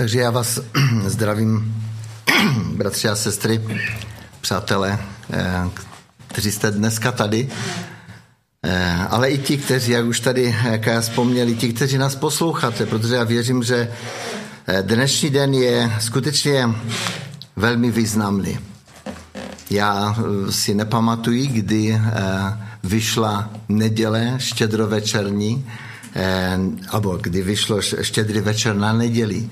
Takže já vás zdravím, bratři a sestry, přátelé, eh, kteří jste dneska tady, eh, ale i ti, kteří, jak už tady Kaja vzpomněli, ti, kteří nás posloucháte, protože já věřím, že eh, dnešní den je skutečně velmi významný. Já si nepamatuji, kdy vyšla neděle štědrovečerní, Eh, alebo kdy vyšlo štědrý večer na neděli.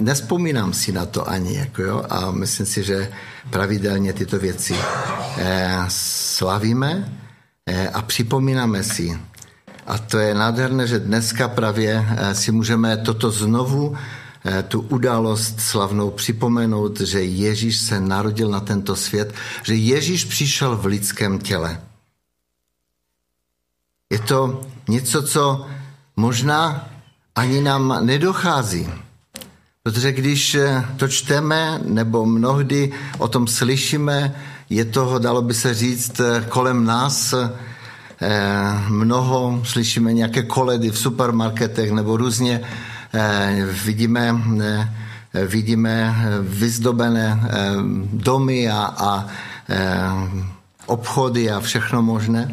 Nespomínám si na to ani, jako jo, a myslím si, že pravidelně tyto věci eh, slavíme eh, a připomínáme si. A to je nádherné, že dneska právě si můžeme toto znovu tu událost slavnou připomenout, že Ježíš se narodil na tento svět, že Ježíš přišel v lidském těle. Je to něco, co možná ani nám nedochází. Protože když to čteme, nebo mnohdy o tom slyšíme, je toho, dalo by se říct, kolem nás eh, mnoho, slyšíme nějaké koledy v supermarketech, nebo různě eh, vidíme, eh, vidíme vyzdobené domy a, a obchody a všechno možné.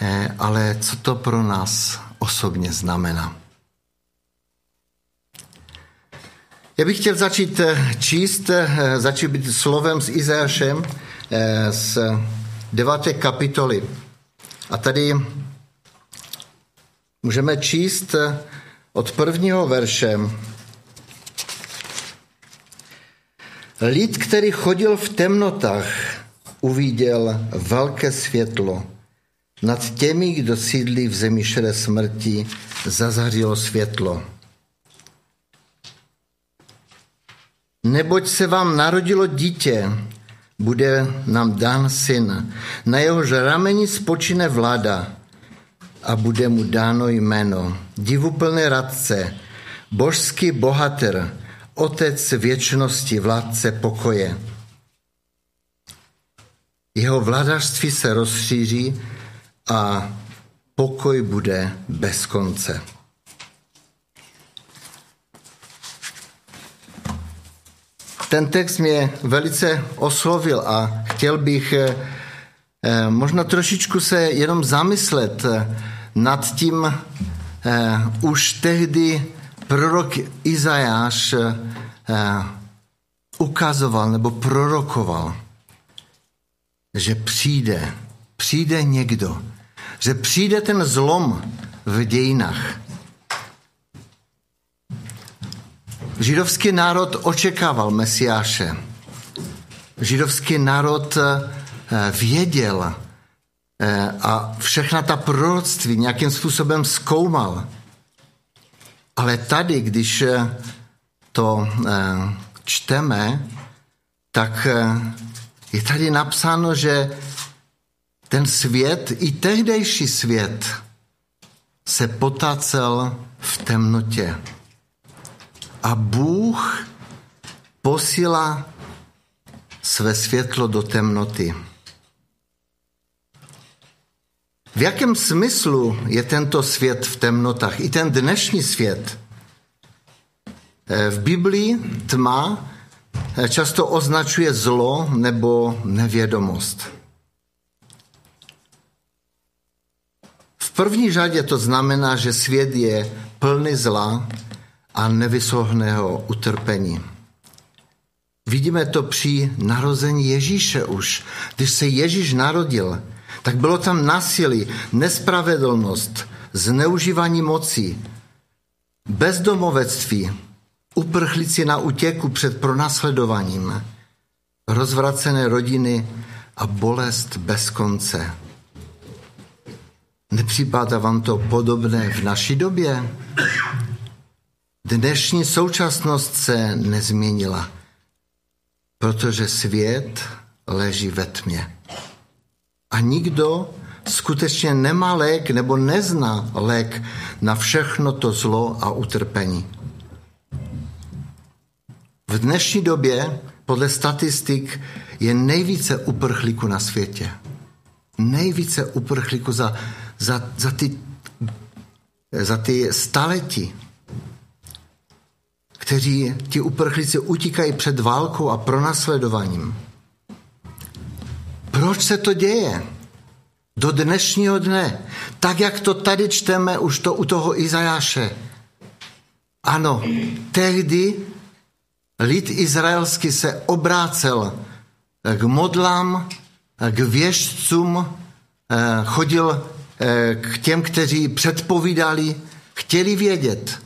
Eh, ale co to pro nás osobně znamená? Já bych chtěl začít eh, číst, eh, začít být slovem s Izajašem z deváté kapitoly. A tady můžeme číst od prvního verše. Lid, který chodil v temnotách, uviděl velké světlo. Nad těmi, kdo sídlí v zemi šedé smrti, zazařilo světlo. Neboť se vám narodilo dítě, bude nám dán syn. Na jehož rameni spočine vláda a bude mu dáno jméno. Divuplný radce, božský bohater, otec věčnosti, vládce pokoje. Jeho vládařství se rozšíří a pokoj bude bez konce. Ten text mě velice oslovil a chtěl bych eh, eh, možná trošičku se jenom zamyslet eh, nad tím, už tehdy prorok Izajáš ukazoval nebo prorokoval, že přijde, přijde někdo, že přijde ten zlom v dějinách. Židovský národ očekával Mesiáše. Židovský národ eh, věděl eh, a všechna ta proroctví nějakým způsobem zkoumal. Ale tady, když eh, to čteme, tak je tady napsáno, že ten svět, i tehdejší svět, se potácel v temnotě. A Bůh posílá své světlo do temnoty. V jakém smyslu je tento svět v temnotách? I ten dnešní svět. V Biblii tma často označuje zlo nebo nevědomost. První řadě to znamená, že svět je plný zla a nevyslohného utrpení. Vidíme to při narození Ježíše už. Když se Ježíš narodil, tak bylo tam násilí, nespravedlnost, zneužívání moci, bezdomovectví, uprchlíci na útěku před pronásledováním, rozvracené rodiny a bolest bez konce. Nepřipadá vám to podobné v naší době? Dnešní současnost se nezměnila, protože svět leží ve tmě. A nikdo skutečně nemá lék nebo nezná lék na všechno to zlo a utrpení. V dnešní době podle statistik je nejvíce uprchlíků na světě. Nejvíce uprchlíků za za, za, ty, za ty staletí, kteří ti uprchlíci utíkají před válkou a pronásledováním. Proč se to děje? Do dnešního dne, tak jak to tady čteme už to u toho Izajáše. Ano, tehdy lid izraelský se obrácel k modlám, k věžcům, eh, chodil k těm, kteří předpovídali, chtěli vědět.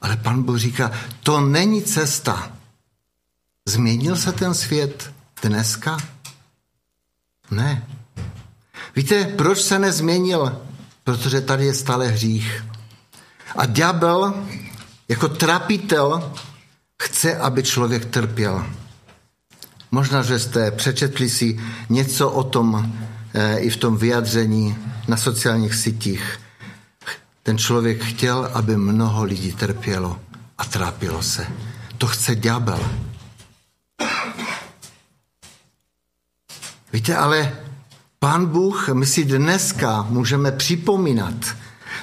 Ale pan Bůh říká, to není cesta. Změnil se ten svět dneska? Ne. Víte, proč se nezměnil? Protože tady je stále hřích. A ďábel jako trapitel chce, aby člověk trpěl. Možná, že jste přečetli si něco o tom i v tom vyjadření na sociálních sítích. Ten člověk chtěl, aby mnoho lidí trpělo a trápilo se. To chce ďábel. Víte, ale Pán Bůh, my si dneska můžeme připomínat,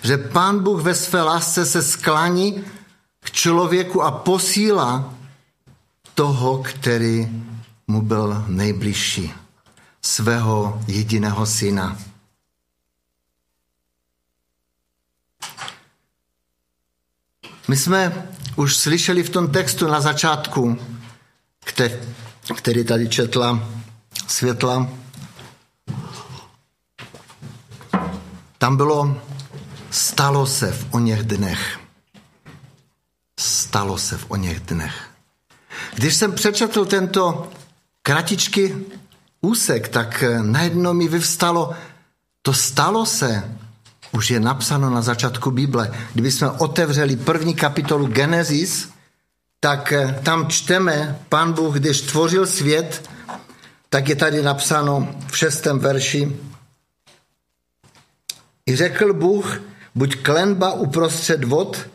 že Pán Bůh ve své lásce se sklání k člověku a posílá toho, který mu byl nejbližší, svého jediného syna. My jsme už slyšeli v tom textu na začátku, který tady četla světla, tam bylo stalo se v o něch dnech. Stalo se v o něch dnech. Když jsem přečetl tento kratičky úsek, tak najednou mi vyvstalo, to stalo se, už je napsáno na začátku Bible. Kdyby jsme otevřeli první kapitolu Genesis, tak tam čteme, pán Bůh, když tvořil svět, tak je tady napsáno v šestém verši. I řekl Bůh, buď klenba uprostřed vod,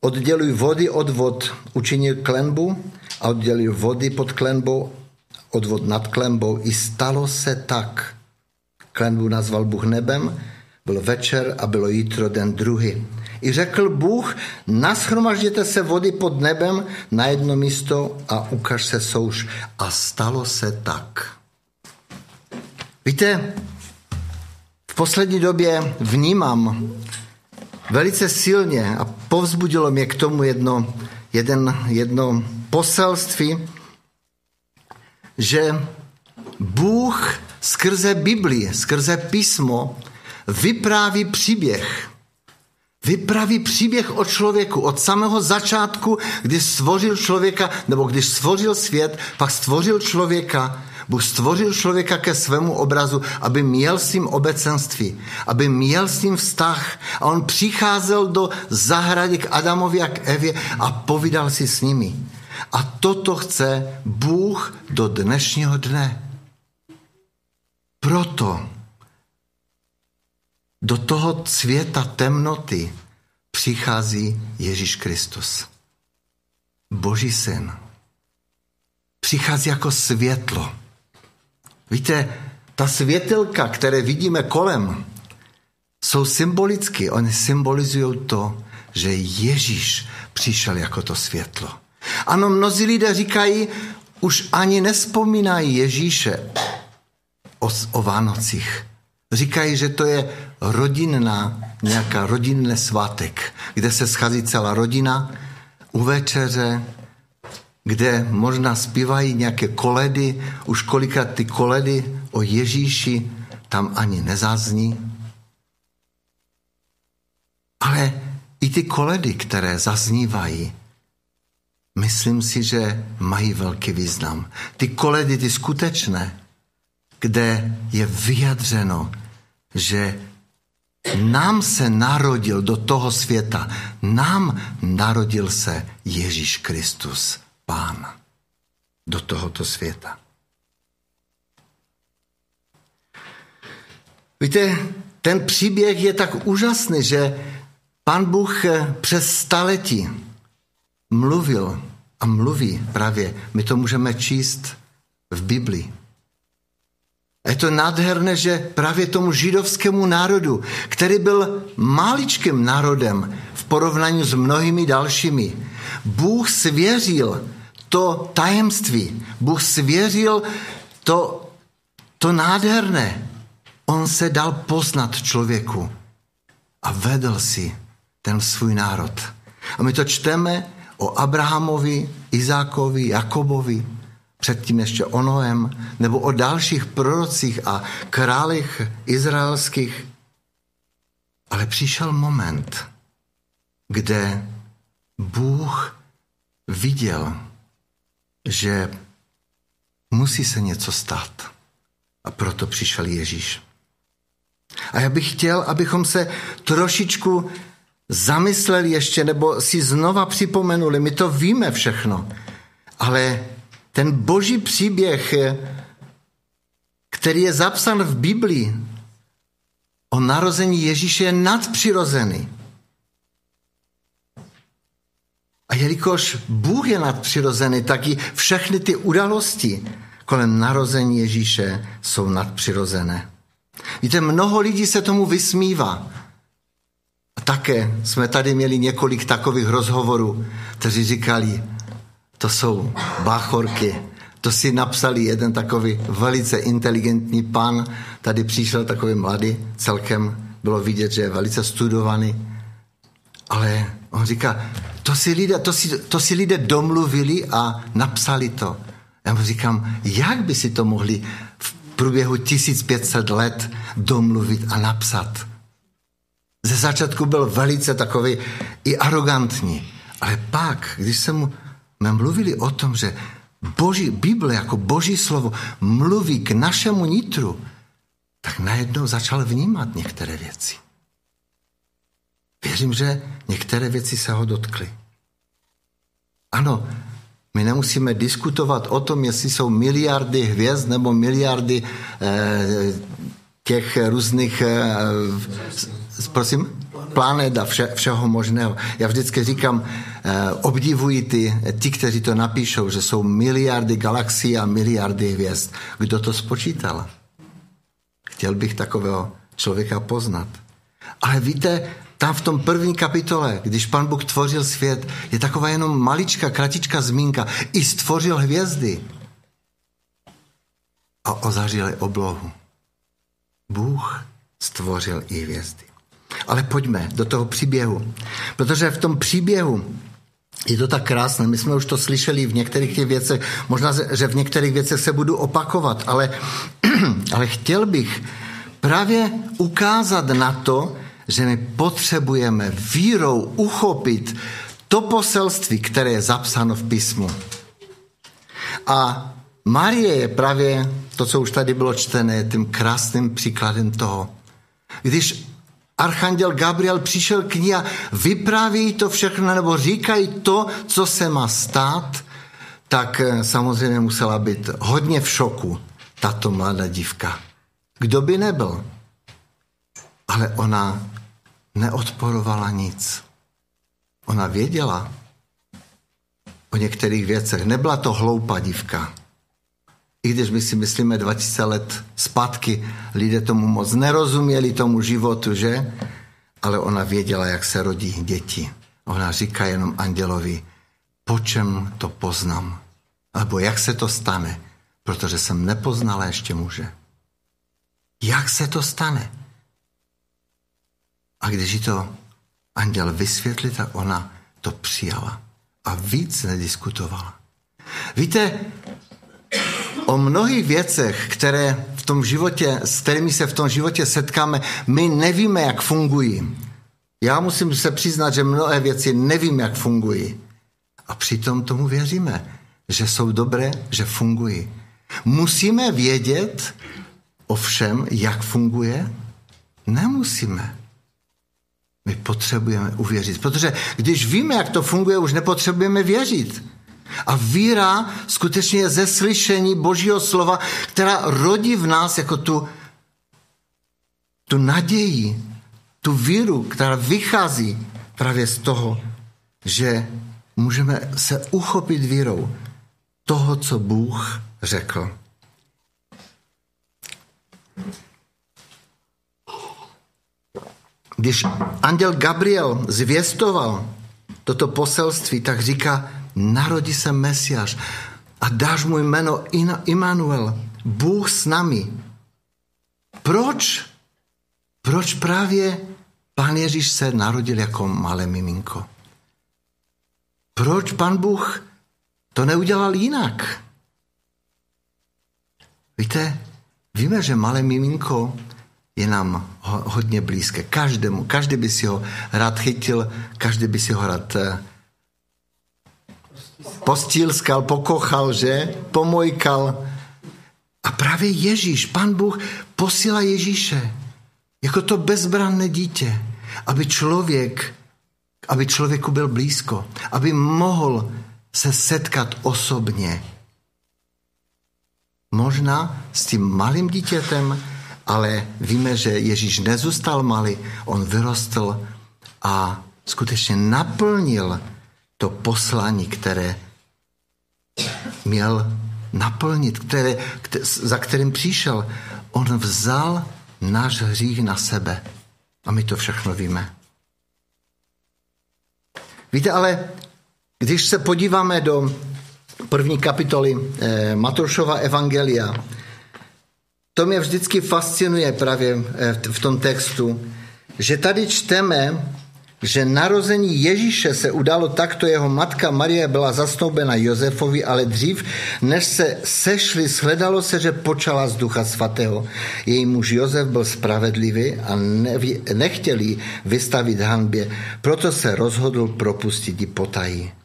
odděluj vody od vod. Učinil klenbu a oddělil vody pod klenbou od vod nad klenbou. I stalo se tak. Klenbu nazval Bůh nebem, byl večer a bylo jítro den druhý. I řekl Bůh, naschromažděte se vody pod nebem na jedno místo a ukaž se souš. A stalo se tak. Víte, v poslední době vnímám velice silně a povzbudilo mě k tomu jedno, jeden, jedno poselství, že Bůh skrze Biblii, skrze písmo vypráví příběh. Vypráví příběh o člověku od samého začátku, když stvořil člověka, nebo když stvořil svět, pak stvořil člověka. Bůh stvořil člověka ke svému obrazu, aby měl s ním obecenství, aby měl s ním vztah. A on přicházel do zahrady k Adamovi a k Evě a povídal si s nimi. A toto chce Bůh do dnešního dne. Proto do toho světa temnoty přichází Ježíš Kristus. Boží syn. Přichází jako světlo. Víte, ta světelka, které vidíme kolem, jsou symbolicky. Oni symbolizují to, že Ježíš přišel jako to světlo. Ano, mnozí lidé říkají, už ani nespomínají Ježíše o, o Vánocích. Říkají, že to je rodinná, nějaká rodinný svátek, kde se schází celá rodina u večeře, kde možná zpívají nějaké koledy, už kolikrát ty koledy o Ježíši tam ani nezazní. Ale i ty koledy, které zaznívají, myslím si, že mají velký význam. Ty koledy, ty skutečné, kde je vyjadřeno, že nám se narodil do toho světa, nám narodil se Ježíš Kristus, Pán, do tohoto světa. Víte, ten příběh je tak úžasný, že Pán Bůh přes staletí mluvil a mluví právě. My to můžeme číst v Biblii. A je to nádherné, že právě tomu židovskému národu, který byl maličkým národem v porovnání s mnohými dalšími. Bůh svěřil to tajemství. Bůh svěřil to, to nádherné. On se dal poznat člověku a vedl si ten svůj národ. A my to čteme o Abrahamovi, Izákovi, Jakobovi, předtím ještě o Noem, nebo o dalších prorocích a králech izraelských. Ale přišel moment, kde Bůh viděl, že musí se něco stát. A proto přišel Ježíš. A já bych chtěl, abychom se trošičku zamysleli ještě, nebo si znova připomenuli, my to víme všechno, ale ten boží příběh, který je zapsan v Biblii, o narození Ježíše je nadpřirozený. A jelikož Bůh je nadpřirozený, tak i všechny ty události kolem narození Ježíše jsou nadpřirozené. Víte, mnoho lidí se tomu vysmívá. Také jsme tady měli několik takových rozhovorů, kteří říkali, to jsou báchorky, to si napsali jeden takový velice inteligentní pan, tady přišel takový mladý, celkem bylo vidět, že je velice studovaný, ale on říká, to si lidé, to si, to si lidé domluvili a napsali to. Já mu říkám, jak by si to mohli v průběhu 1500 let domluvit a napsat? Ze začátku byl velice takový i arrogantní, ale pak, když se mu mluvili o tom, že Boží, Bible jako Boží slovo mluví k našemu nitru, tak najednou začal vnímat některé věci. Věřím, že některé věci se ho dotkly. Ano, my nemusíme diskutovat o tom, jestli jsou miliardy hvězd nebo miliardy eh, těch různých, eh, prosím, planet a vše, všeho možného. Já vždycky říkám, eh, obdivuji ty, ty, kteří to napíšou, že jsou miliardy galaxií a miliardy hvězd. Kdo to spočítal? Chtěl bych takového člověka poznat. Ale víte, tam v tom první kapitole, když pan Bůh tvořil svět, je taková jenom malička, kratička zmínka. I stvořil hvězdy. A ozařil oblohu. Bůh stvořil i hvězdy. Ale pojďme do toho příběhu. Protože v tom příběhu je to tak krásné. My jsme už to slyšeli v některých těch věcech. Možná, že v některých věcech se budu opakovat, ale, ale chtěl bych právě ukázat na to, že my potřebujeme vírou uchopit to poselství, které je zapsáno v písmu. A Marie je právě to, co už tady bylo čtené, tím krásným příkladem toho. Když Archanděl Gabriel přišel k ní a vypráví to všechno, nebo říkají to, co se má stát, tak eh, samozřejmě musela být hodně v šoku tato mladá dívka. Kdo by nebyl? Ale ona neodporovala nic. Ona věděla o některých věcech. Nebyla to hloupá dívka. I když my si myslíme 20 let zpátky, lidé tomu moc nerozuměli tomu životu, že? Ale ona věděla, jak se rodí děti. Ona říká jenom andělovi, po čem to poznám? Alebo jak se to stane? Protože jsem nepoznala ještě muže. Jak se to stane? A když jí to anděl vysvětlil, tak ona to přijala a víc nediskutovala. Víte, o mnohých věcech, které v tom životě, s kterými se v tom životě setkáme, my nevíme, jak fungují. Já musím se přiznat, že mnohé věci nevím, jak fungují. A přitom tomu věříme, že jsou dobré, že fungují. Musíme vědět o všem, jak funguje? Nemusíme. My potřebujeme uvěřit, protože když víme, jak to funguje, už nepotřebujeme věřit. A víra skutečně je ze slyšení Božího slova, která rodí v nás jako tu, tu naději, tu víru, která vychází právě z toho, že můžeme se uchopit vírou toho, co Bůh řekl. když anděl Gabriel zvěstoval toto poselství, tak říká, narodí se Mesiáš a dáš mu jméno Immanuel, Bůh s námi. Proč? Proč právě Pán Ježíš se narodil jako malé miminko? Proč Pan Bůh to neudělal jinak? Víte, víme, že malé miminko je nám hodně blízké. Každému, každý by si ho rád chytil, každý by si ho rád eh, postílskal, pokochal, že? Pomojkal. A právě Ježíš, pan Bůh posílá Ježíše jako to bezbranné dítě, aby člověk, aby člověku byl blízko, aby mohl se setkat osobně. Možná s tím malým dítětem, ale víme, že Ježíš nezůstal malý, on vyrostl a skutečně naplnil to poslání, které měl naplnit, které, za kterým přišel. On vzal náš hřích na sebe. A my to všechno víme. Víte, ale když se podíváme do první kapitoly eh, Matoušova Evangelia, to mě vždycky fascinuje právě eh, v tom textu, že tady čteme, že narození Ježíše se udalo takto, jeho matka Marie byla zasnoubena Josefovi, ale dřív, než se sešli, shledalo se, že počala z ducha svatého. Její muž Josef byl spravedlivý a nechtěli vystavit hanbě, proto se rozhodl propustit ji potají.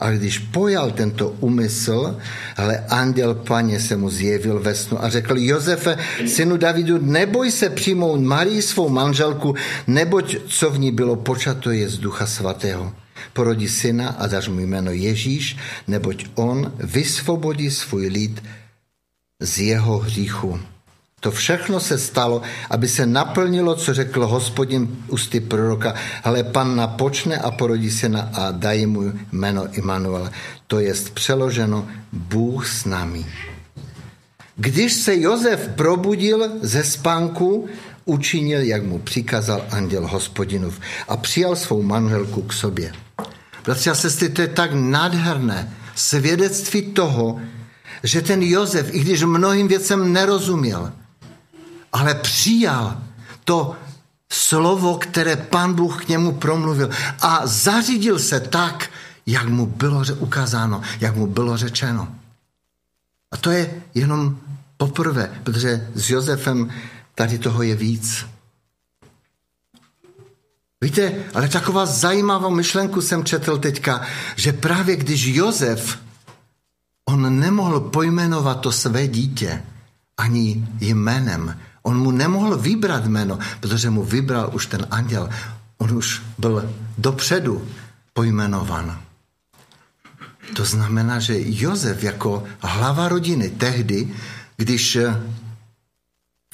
A když pojal tento úmysl, ale anděl paně se mu zjevil ve snu a řekl, Josefe, synu Davidu, neboj se přijmout Marii svou manželku, neboť co v ní bylo počato je z ducha svatého. Porodí syna a daž mu jméno Ježíš, neboť on vysvobodí svůj lid z jeho hříchu. To všechno se stalo, aby se naplnilo, co řekl hospodin ústy proroka, ale panna počne a porodí syna a dají mu jméno Immanuel. To je přeloženo Bůh s námi. Když se Josef probudil ze spánku, učinil, jak mu přikázal anděl hospodinův a přijal svou manželku k sobě. Bratři a sestry, to je tak nádherné svědectví toho, že ten Josef, i když mnohým věcem nerozuměl, ale přijal to slovo, které pan Bůh k němu promluvil a zařídil se tak, jak mu bylo ukázáno, jak mu bylo řečeno. A to je jenom poprvé, protože s Josefem tady toho je víc. Víte, ale taková zajímavá myšlenku jsem četl teďka, že právě když Josef, on nemohl pojmenovat to své dítě ani jménem, On mu nemohl vybrat jméno, protože mu vybral už ten anděl. On už byl dopředu pojmenovan. To znamená, že Josef jako hlava rodiny tehdy, když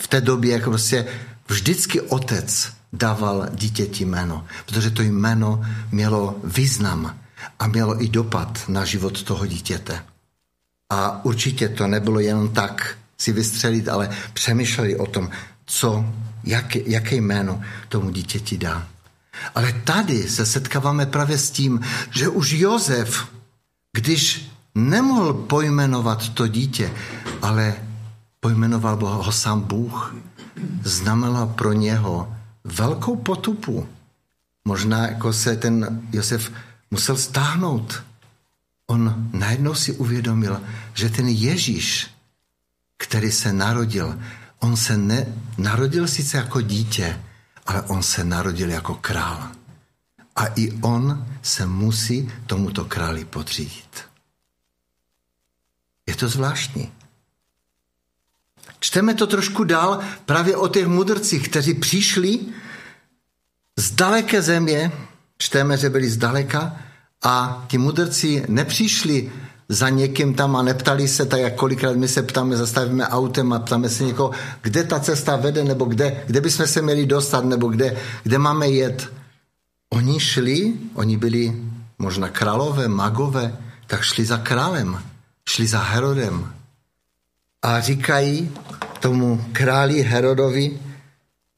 v té době jako prostě vždycky otec dával dítěti jméno, protože to jméno mělo význam a mělo i dopad na život toho dítěte. A určitě to nebylo jen tak, si vystřelit, ale přemýšleli o tom, co, jak, jaké jméno tomu dítěti dá. Ale tady se setkáváme právě s tím, že už Josef, když nemohl pojmenovat to dítě, ale pojmenoval ho sám Bůh, znamenalo pro něho velkou potupu. Možná jako se ten Josef musel stáhnout. On najednou si uvědomil, že ten Ježíš, který se narodil, on se ne, narodil sice jako dítě, ale on se narodil jako král. A i on se musí tomuto králi podřídit. Je to zvláštní. Čteme to trošku dál právě o těch mudrcích, kteří přišli z daleké země, čteme, že byli zdaleka, a ti mudrci nepřišli za někým tam a neptali se, tak jak kolikrát my se ptáme, zastavíme autem a ptáme se někoho, kde ta cesta vede, nebo kde, kde bychom se měli dostat, nebo kde, kde máme jet. Oni šli, oni byli možná králové, magové, tak šli za králem, šli za Herodem. A říkají tomu králi Herodovi,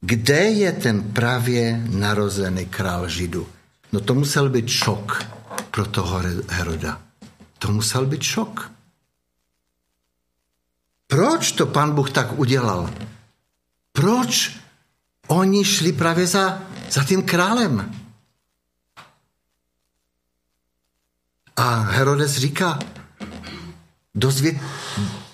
kde je ten právě narozený král Židu? No to musel být šok pro toho Heroda. To musel být šok. Proč to pan Bůh tak udělal? Proč oni šli právě za, za tím králem? A Herodes říká, dozví,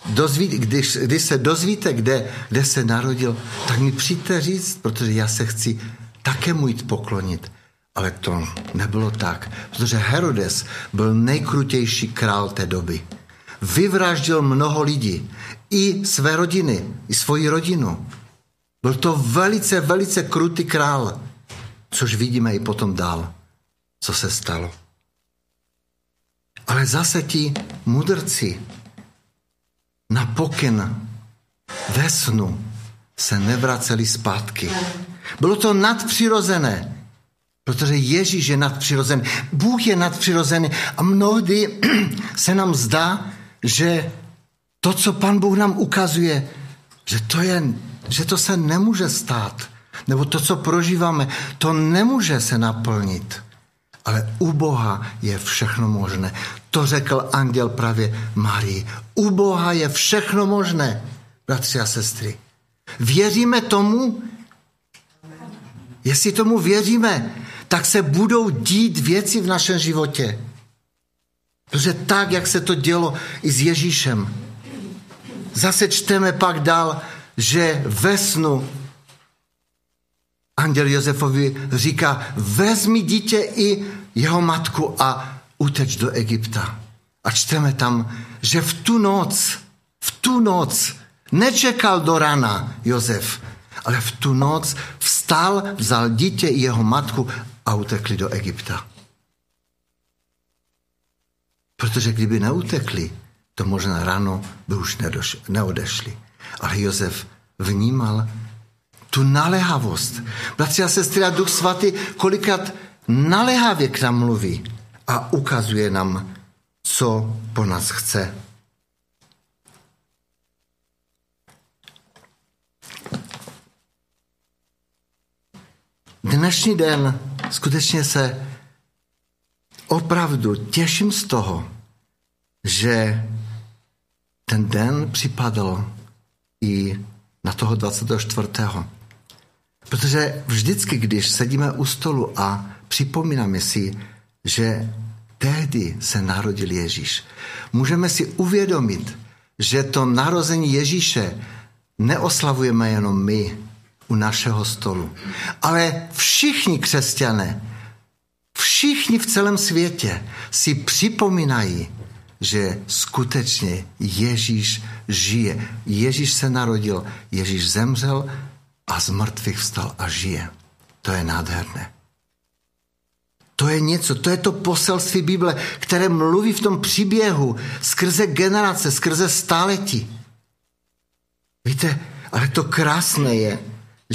dozví, když, když se dozvíte, kde, kde se narodil, tak mi přijďte říct, protože já se chci také mu jít poklonit. Ale to nebylo tak, protože Herodes byl nejkrutější král té doby. Vyvraždil mnoho lidí, i své rodiny, i svoji rodinu. Byl to velice, velice krutý král, což vidíme i potom dál, co se stalo. Ale zase ti mudrci na pokyn ve snu se nevraceli zpátky. Bylo to nadpřirozené, protože Ježíš je nadpřirozený. Bůh je nadpřirozený a mnohdy se nám zdá, že to, co pan Bůh nám ukazuje, že to, je, že to se nemůže stát, nebo to, co prožíváme, to nemůže se naplnit. Ale u Boha je všechno možné. To řekl anděl právě Marii. U Boha je všechno možné, bratři a sestry. Věříme tomu? Jestli tomu věříme, tak se budou dít věci v našem životě. Protože tak, jak se to dělo i s Ježíšem. Zase čteme pak dál, že ve snu Anděl Josefovi říká, vezmi dítě i jeho matku a uteč do Egypta. A čteme tam, že v tu noc, v tu noc nečekal do rana Josef, ale v tu noc vstal, vzal dítě i jeho matku a utekli do Egypta. Protože kdyby neutekli, to možná ráno by už neodešli. Ale Josef vnímal tu naléhavost. Bratři a sestry a Duch Svatý kolikrát naléhavě k nám mluví a ukazuje nám, co po nás chce. Dnešní den skutečně se opravdu těším z toho, že ten den připadl i na toho 24. Protože vždycky, když sedíme u stolu a připomínáme si, že tehdy se narodil Ježíš, můžeme si uvědomit, že to narození Ježíše neoslavujeme jenom my u našeho stolu, ale všichni křesťané, všichni v celém světě si připomínají, že skutečně Ježíš žije. Ježíš se narodil, Ježíš zemřel a z mrtvých vstal a žije. To je nádherné. To je něco, to je to poselství Bible, které mluví v tom příběhu skrze generace, skrze stáletí. Víte, ale to krásné je,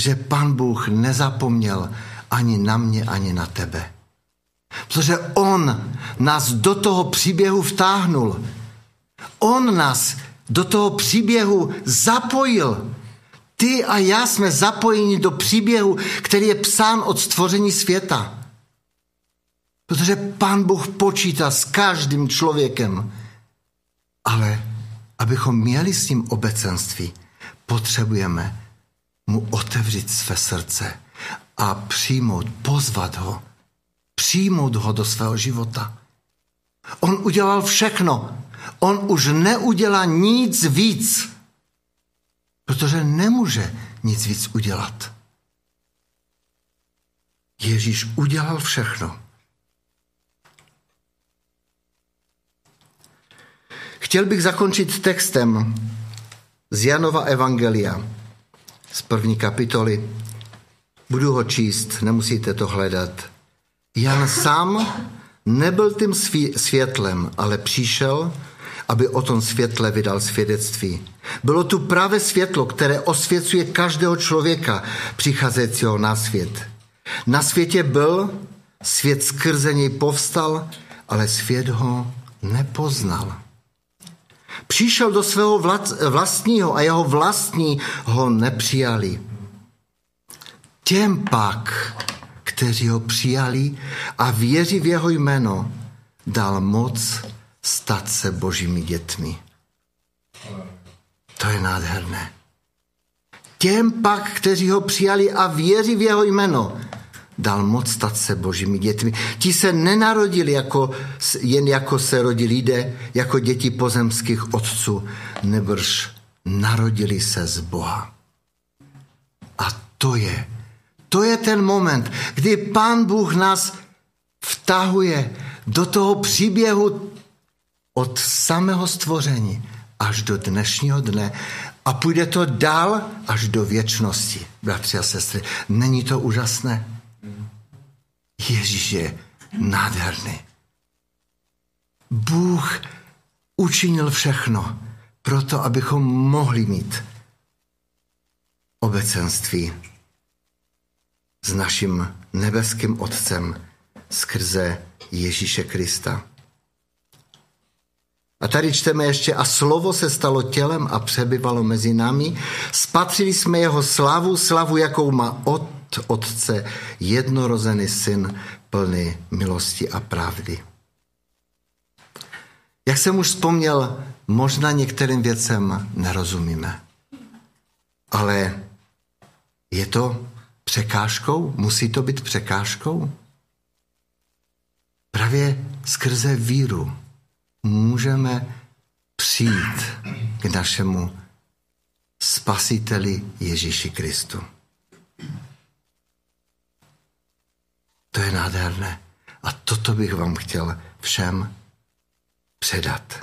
že pan Bůh nezapomněl ani na mě, ani na tebe. Protože on nás do toho příběhu vtáhnul. On nás do toho příběhu zapojil. Ty a já jsme zapojeni do příběhu, který je psán od stvoření světa. Protože Pán Bůh počítá s každým člověkem. Ale abychom měli s ním obecenství, potřebujeme mu otevřít své srdce a přijmout, pozvat ho přijmout ho do svého života. On udělal všechno. On už neudělá nic víc, protože nemůže nic víc udělat. Ježíš udělal všechno. Chtěl bych zakončit textem z Janova Evangelia z první kapitoly. Budu ho číst, nemusíte to hledat. Jan sám nebyl tím světlem, ale přišel, aby o tom světle vydal svědectví. Bylo tu právě světlo, které osvěcuje každého člověka přicházejícího na svět. Na světě byl, svět skrze něj povstal, ale svět ho nepoznal. Přišel do svého vlastního a jeho vlastní ho nepřijali. Těm pak, kteří ho přijali a věří v jeho jméno, dal moc stát se božími dětmi. To je nádherné. Těm pak, kteří ho přijali a věří v jeho jméno, dal moc stát se božími dětmi. Ti se nenarodili jako, jen jako se rodí lidé, jako děti pozemských otců, nebrž narodili se z Boha. A to je, to je ten moment, kdy Pán Bůh nás vtahuje do toho příběhu od samého stvoření až do dnešního dne a půjde to dál až do věčnosti, bratři a sestry. Není to úžasné? Ježíš je nádherný. Bůh učinil všechno proto, abychom mohli mít obecenství s naším nebeským Otcem skrze Ježíše Krista. A tady čteme ještě, a slovo se stalo tělem a přebyvalo mezi námi. Spatřili jsme jeho slavu, slavu, jakou má od Otce jednorozený syn plný milosti a pravdy. Jak jsem už vzpomněl, možná některým věcem nerozumíme. Ale je to překážkou? Musí to být překážkou? Právě skrze víru můžeme přijít k našemu spasiteli Ježíši Kristu. To je nádherné. A toto bych vám chtěl všem předat.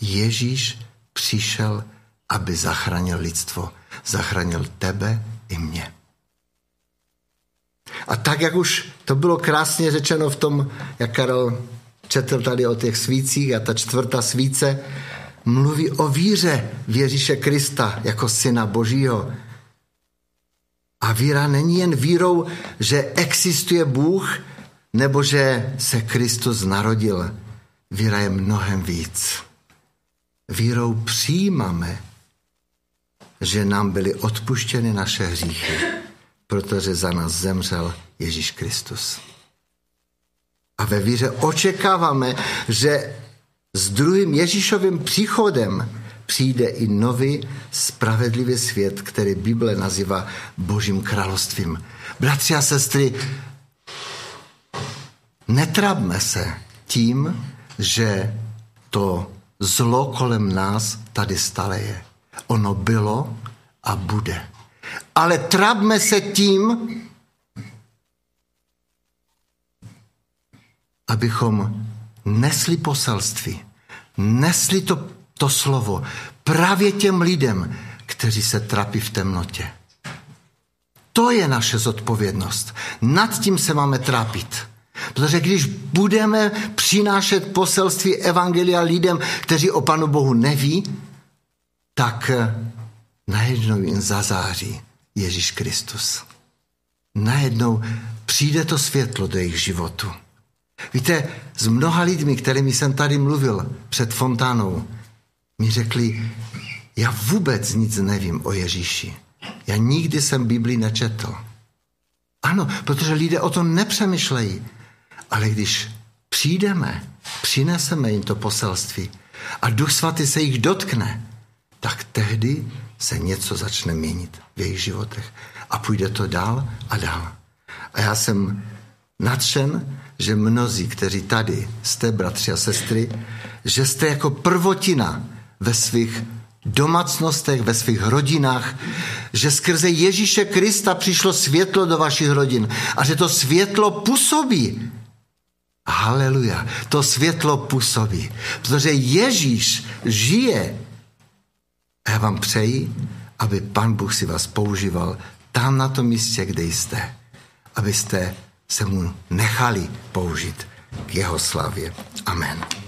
Ježíš přišel, aby zachránil lidstvo. Zachránil tebe i mě. A tak, jak už to bylo krásně řečeno v tom, jak Karel četl tady o těch svících a ta čtvrtá svíce mluví o víře v Ježíše Krista jako syna Božího. A víra není jen vírou, že existuje Bůh, nebo že se Kristus narodil. Víra je mnohem víc. Vírou přijímáme, že nám byly odpuštěny naše hříchy, protože za nás zemřel Ježíš Kristus. A ve víře očekáváme, že s druhým Ježíšovým příchodem přijde i nový spravedlivý svět, který Bible nazývá Božím královstvím. Bratři a sestry, netrabme se tím, že to zlo kolem nás tady stále je. Ono bylo a bude. Ale trabme se tím, abychom nesli poselství, nesli to, to slovo právě těm lidem, kteří se trapí v temnotě. To je naše zodpovědnost. Nad tím se máme trápit. Protože když budeme přinášet poselství Evangelia lidem, kteří o Panu Bohu neví, tak eh, najednou jim zazáří Ježíš Kristus. Najednou přijde to světlo do jejich životu. Víte, s mnoha lidmi, kterými jsem tady mluvil před fontánou, mi řekli, já vůbec nic nevím o Ježíši. Já nikdy jsem Biblii nečetl. Ano, protože lidé o tom nepřemýšlejí. Ale když přijdeme, přineseme jim to poselství a Duch Svatý se jich dotkne, tak tehdy se něco začne měnit v jejich životech. A půjde to dál a dál. A já jsem nadšen, že mnozí, kteří tady jste, bratři a sestry, že jste jako prvotina ve svých domácnostech, ve svých rodinách, že skrze Ježíše Krista přišlo světlo do vašich rodin a že to světlo působí. Haleluja. To světlo působí. Protože Ježíš žije. A já vám přeji, aby Pan Bůh si vás používal tam na tom místě, kde jste. Abyste se mu nechali použít k jeho slavě. Amen.